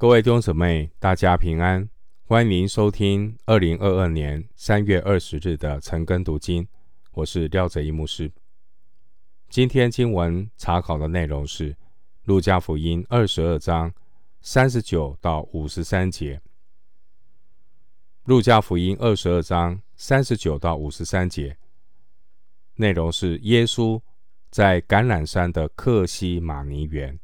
各位弟兄姊妹，大家平安！欢迎您收听二零二二年三月二十日的晨更读经，我是廖哲一牧师。今天经文查考的内容是《路加福音》二十二章三十九到五十三节。《路加福音》二十二章三十九到五十三节内容是耶稣在橄榄山的客西马尼园。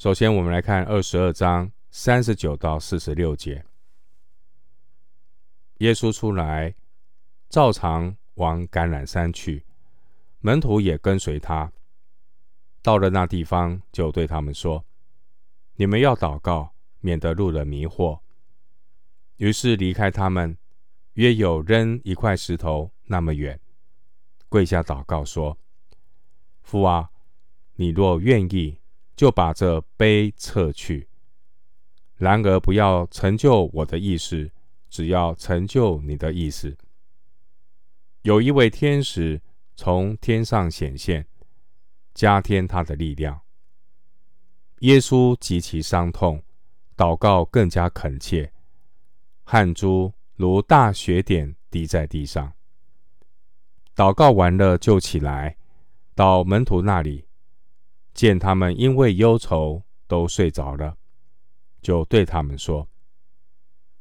首先，我们来看二十二章三十九到四十六节。耶稣出来，照常往橄榄山去，门徒也跟随他。到了那地方，就对他们说：“你们要祷告，免得入了迷惑。”于是离开他们，约有扔一块石头那么远，跪下祷告说：“父啊，你若愿意。”就把这杯撤去。然而不要成就我的意思，只要成就你的意思。有一位天使从天上显现，加添他的力量。耶稣极其伤痛，祷告更加恳切，汗珠如大雪点滴在地上。祷告完了，就起来到门徒那里。见他们因为忧愁都睡着了，就对他们说：“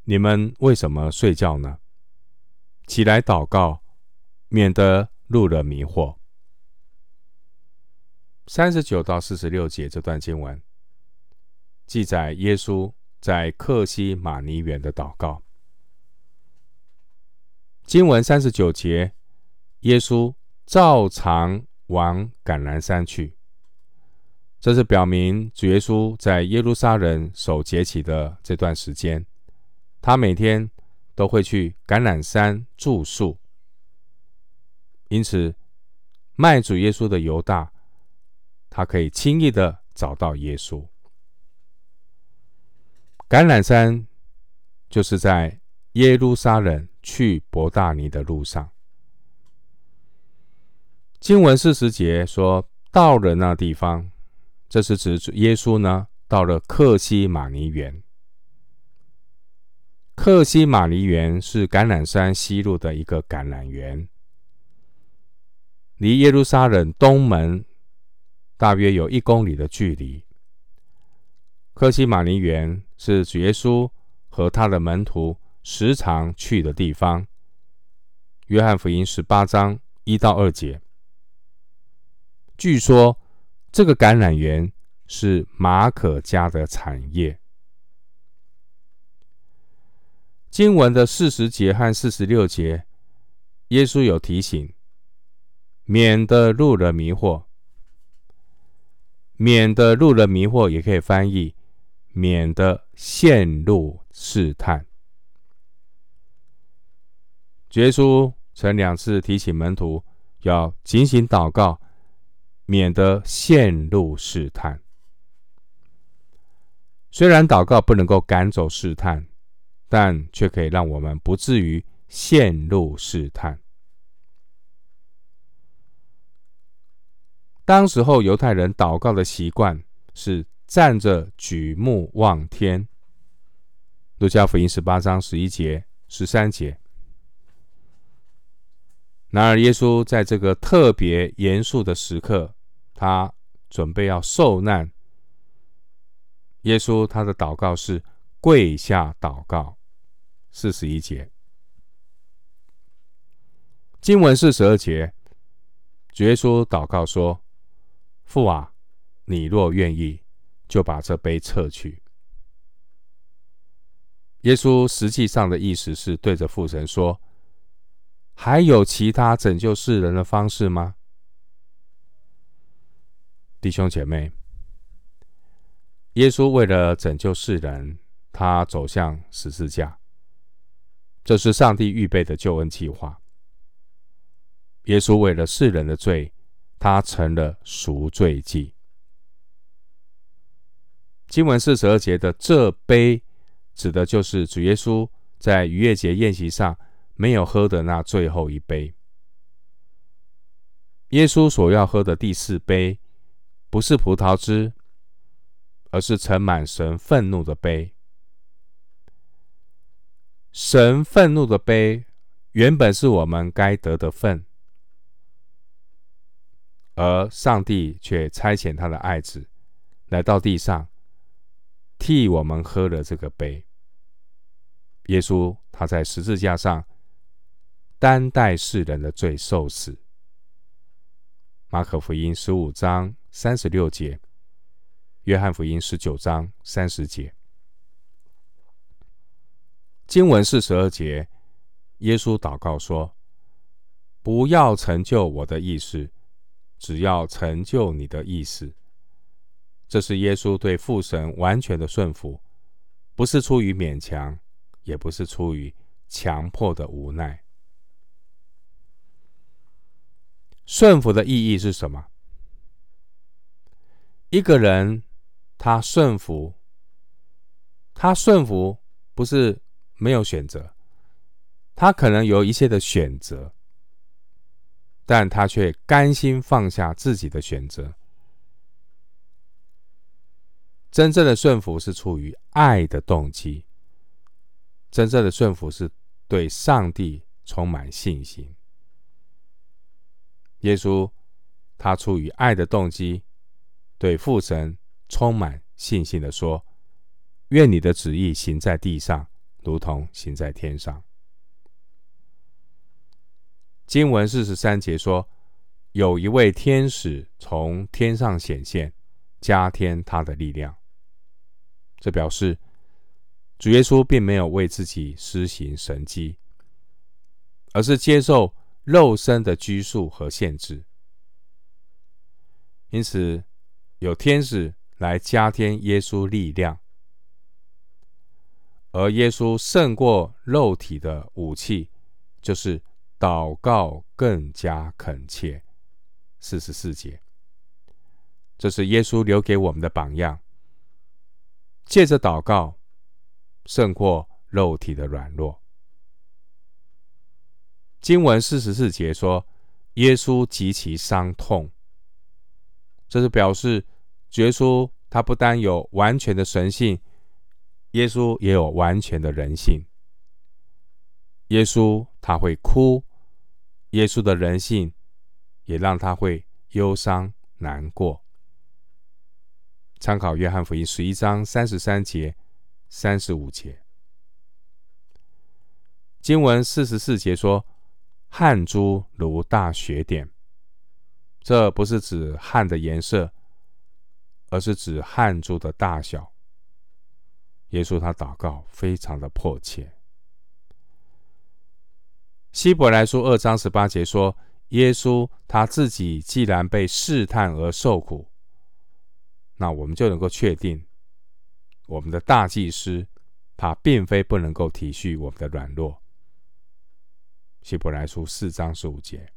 你们为什么睡觉呢？起来祷告，免得入了迷惑。”三十九到四十六节这段经文记载耶稣在客西马尼园的祷告。经文三十九节，耶稣照常往橄榄山去。这是表明主耶稣在耶路撒冷守节期的这段时间，他每天都会去橄榄山住宿。因此，卖主耶稣的犹大，他可以轻易的找到耶稣。橄榄山就是在耶路撒冷去伯大尼的路上。经文四十节说，到了那地方。这是指耶稣呢，到了克西马尼园。克西马尼园是橄榄山西麓的一个橄榄园，离耶路撒冷东门大约有一公里的距离。克西马尼园是主耶稣和他的门徒时常去的地方。约翰福音十八章一到二节，据说。这个橄榄园是马可家的产业。经文的四十节和四十六节，耶稣有提醒，免得入了迷惑。免得入了迷惑，也可以翻译免得陷入试探。耶稣曾两次提醒门徒要警醒祷告。免得陷入试探。虽然祷告不能够赶走试探，但却可以让我们不至于陷入试探。当时候犹太人祷告的习惯是站着举目望天。路加福音十八章十一节、十三节。然而，耶稣在这个特别严肃的时刻。他准备要受难。耶稣他的祷告是跪下祷告，四十一节。经文四十二节，耶稣祷告说：“父啊，你若愿意，就把这杯撤去。”耶稣实际上的意思是对着父神说：“还有其他拯救世人的方式吗？”弟兄姐妹，耶稣为了拯救世人，他走向十字架，这是上帝预备的救恩计划。耶稣为了世人的罪，他成了赎罪祭。经文四十二节的这杯，指的就是主耶稣在逾越节宴席上没有喝的那最后一杯。耶稣所要喝的第四杯。不是葡萄汁，而是盛满神愤怒的杯。神愤怒的杯原本是我们该得的份，而上帝却差遣他的爱子来到地上，替我们喝了这个杯。耶稣他在十字架上担待世人的罪受死。马可福音十五章三十六节，约翰福音十九章三十节。经文四十二节，耶稣祷告说：“不要成就我的意思，只要成就你的意思。”这是耶稣对父神完全的顺服，不是出于勉强，也不是出于强迫的无奈。顺服的意义是什么？一个人他顺服，他顺服不是。没有选择，他可能有一些的选择，但他却甘心放下自己的选择。真正的顺服是出于爱的动机，真正的顺服是对上帝充满信心。耶稣他出于爱的动机，对父神充满信心的说：“愿你的旨意行在地上。”如同行在天上。经文四十三节说，有一位天使从天上显现，加添他的力量。这表示主耶稣并没有为自己施行神迹，而是接受肉身的拘束和限制。因此，有天使来加添耶稣力量。而耶稣胜过肉体的武器，就是祷告更加恳切。四十四节，这是耶稣留给我们的榜样。借着祷告，胜过肉体的软弱。经文四十四节说，耶稣极其伤痛，这是表示耶稣他不单有完全的神性。耶稣也有完全的人性。耶稣他会哭，耶稣的人性也让他会忧伤难过。参考约翰福音十一章三十三节、三十五节。经文四十四节说：“汗珠如大雪点。”这不是指汗的颜色，而是指汗珠的大小。耶稣他祷告非常的迫切。希伯来书二章十八节说，耶稣他自己既然被试探而受苦，那我们就能够确定，我们的大祭司他并非不能够体恤我们的软弱。希伯来书四章十五节，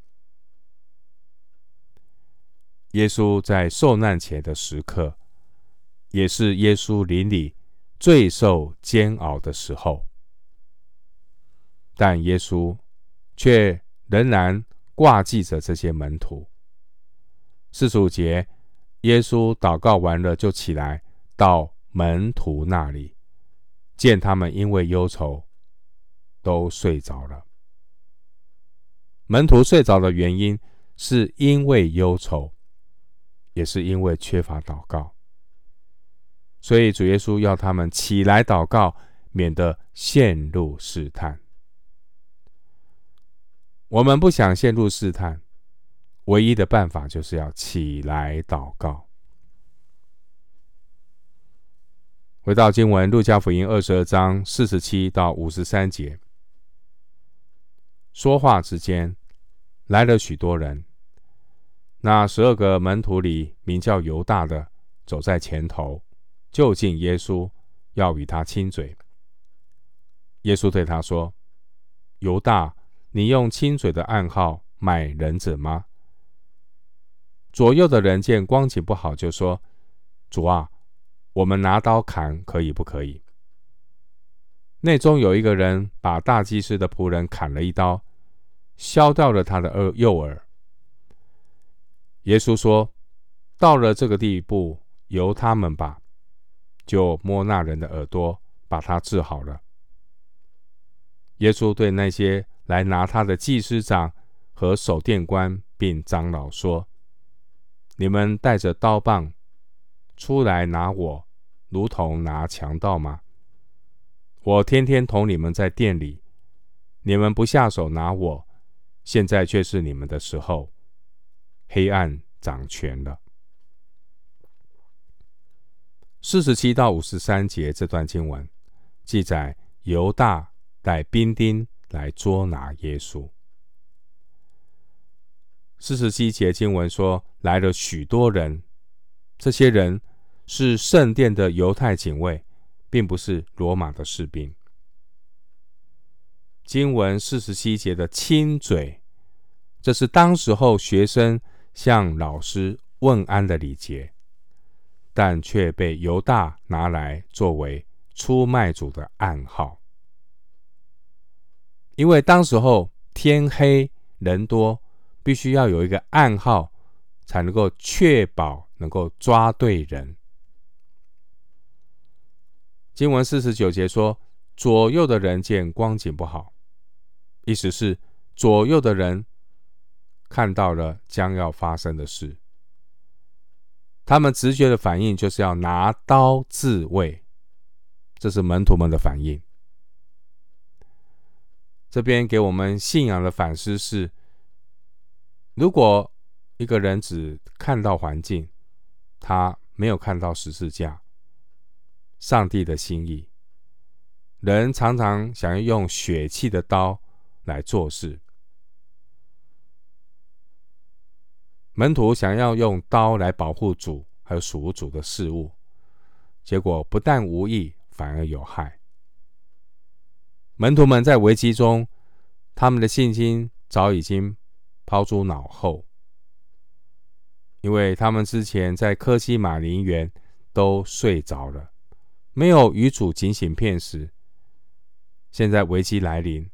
耶稣在受难前的时刻，也是耶稣灵里。最受煎熬的时候，但耶稣却仍然挂记着这些门徒。四十五节，耶稣祷告完了，就起来到门徒那里，见他们因为忧愁都睡着了。门徒睡着的原因，是因为忧愁，也是因为缺乏祷告。所以主耶稣要他们起来祷告，免得陷入试探。我们不想陷入试探，唯一的办法就是要起来祷告。回到经文，路加福音二十二章四十七到五十三节，说话之间来了许多人，那十二个门徒里，名叫犹大的走在前头。就近耶稣，要与他亲嘴。耶稣对他说：“犹大，你用亲嘴的暗号买人子吗？”左右的人见光景不好，就说：“主啊，我们拿刀砍可以不可以？”内中有一个人把大祭司的仆人砍了一刀，削掉了他的耳右耳。耶稣说：“到了这个地步，由他们吧。”就摸那人的耳朵，把他治好了。耶稣对那些来拿他的祭司长和守殿官并长老说：“你们带着刀棒出来拿我，如同拿强盗吗？我天天同你们在殿里，你们不下手拿我，现在却是你们的时候。黑暗掌权了。”四十七到五十三节这段经文记载，犹大带兵丁来捉拿耶稣。四十七节经文说，来了许多人，这些人是圣殿的犹太警卫，并不是罗马的士兵。经文四十七节的亲嘴，这是当时候学生向老师问安的礼节。但却被犹大拿来作为出卖主的暗号，因为当时候天黑人多，必须要有一个暗号，才能够确保能够抓对人。经文四十九节说，左右的人见光景不好，意思是左右的人看到了将要发生的事。他们直觉的反应就是要拿刀自卫，这是门徒们的反应。这边给我们信仰的反思是：如果一个人只看到环境，他没有看到十字架、上帝的心意，人常常想要用血气的刀来做事。门徒想要用刀来保护主，还有属主的事物，结果不但无益，反而有害。门徒们在危机中，他们的信心早已经抛诸脑后，因为他们之前在科西马尼园都睡着了，没有与主警醒片时。现在危机来临，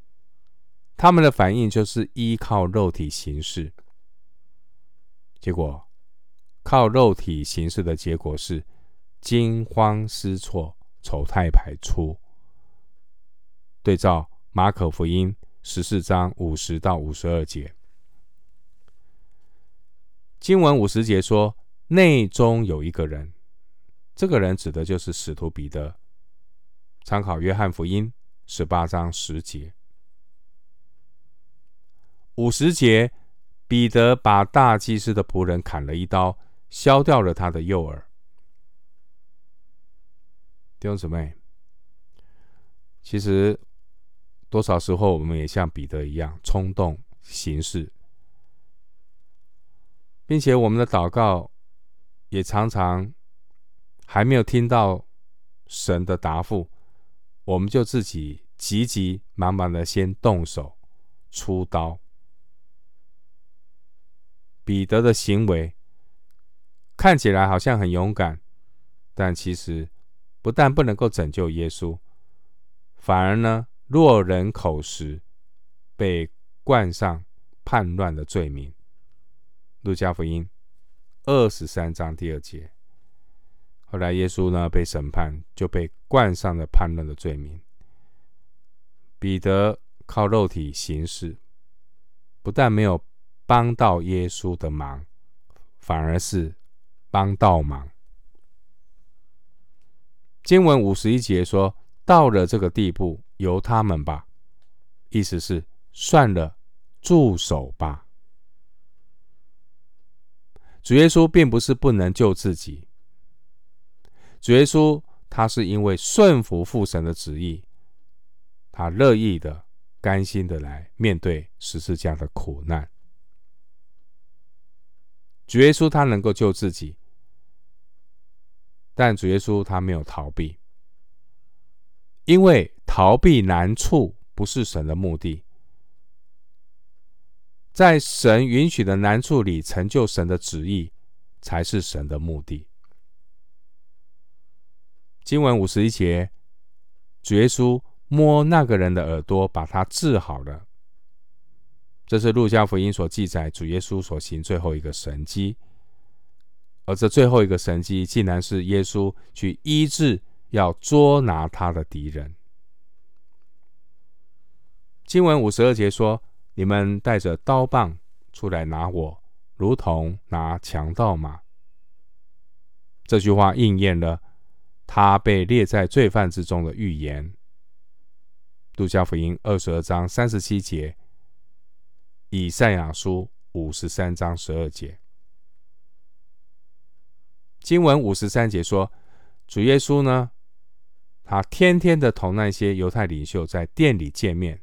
他们的反应就是依靠肉体行事。结果，靠肉体行事的结果是惊慌失措、丑态百出。对照马可福音十四章五十到五十二节，经文五十节说，内中有一个人，这个人指的就是使徒彼得。参考约翰福音十八章十节，五十节。彼得把大祭司的仆人砍了一刀，削掉了他的右耳。弟兄姊妹，其实多少时候我们也像彼得一样冲动行事，并且我们的祷告也常常还没有听到神的答复，我们就自己急急忙忙的先动手出刀。彼得的行为看起来好像很勇敢，但其实不但不能够拯救耶稣，反而呢，落人口实，被冠上叛乱的罪名。路加福音二十三章第二节。后来耶稣呢被审判，就被冠上了叛乱的罪名。彼得靠肉体行事，不但没有。帮到耶稣的忙，反而是帮倒忙。经文五十一节说：“到了这个地步，由他们吧。”意思是算了，住手吧。主耶稣并不是不能救自己，主耶稣他是因为顺服父神的旨意，他乐意的、甘心的来面对十字架的苦难。主耶稣他能够救自己，但主耶稣他没有逃避，因为逃避难处不是神的目的，在神允许的难处里成就神的旨意才是神的目的。经文五十一节，主耶稣摸那个人的耳朵，把他治好了。这是路加福音所记载主耶稣所行最后一个神迹，而这最后一个神迹，竟然是耶稣去医治要捉拿他的敌人。经文五十二节说：“你们带着刀棒出来拿我，如同拿强盗吗？”这句话应验了他被列在罪犯之中的预言。路加福音二十二章三十七节，以赛亚书五十三章十二节。经文五十三节说，主耶稣呢，他天天的同那些犹太领袖在店里见面。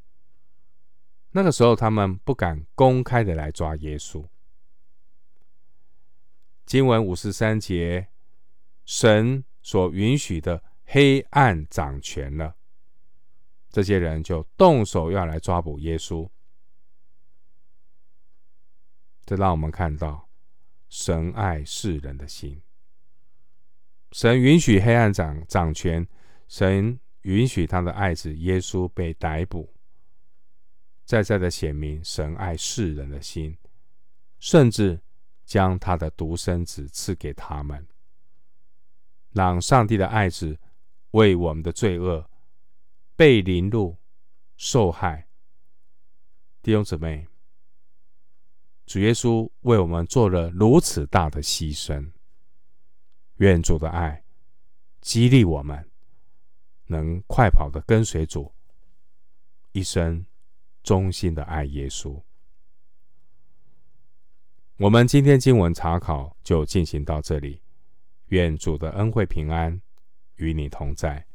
那个时候，他们不敢公开的来抓耶稣。经文五十三节，神所允许的黑暗掌权了，这些人就动手要来抓捕耶稣。这让我们看到神爱世人的心。神允许黑暗掌掌权，神允许他的爱子耶稣被逮捕。再再的显明神爱世人的心，甚至将他的独生子赐给他们，让上帝的爱子为我们的罪恶被凌辱、受害。弟兄姊妹，主耶稣为我们做了如此大的牺牲，愿主的爱激励我们，能快跑的跟随主一生。忠心的爱耶稣。我们今天经文查考就进行到这里，愿主的恩惠平安与你同在。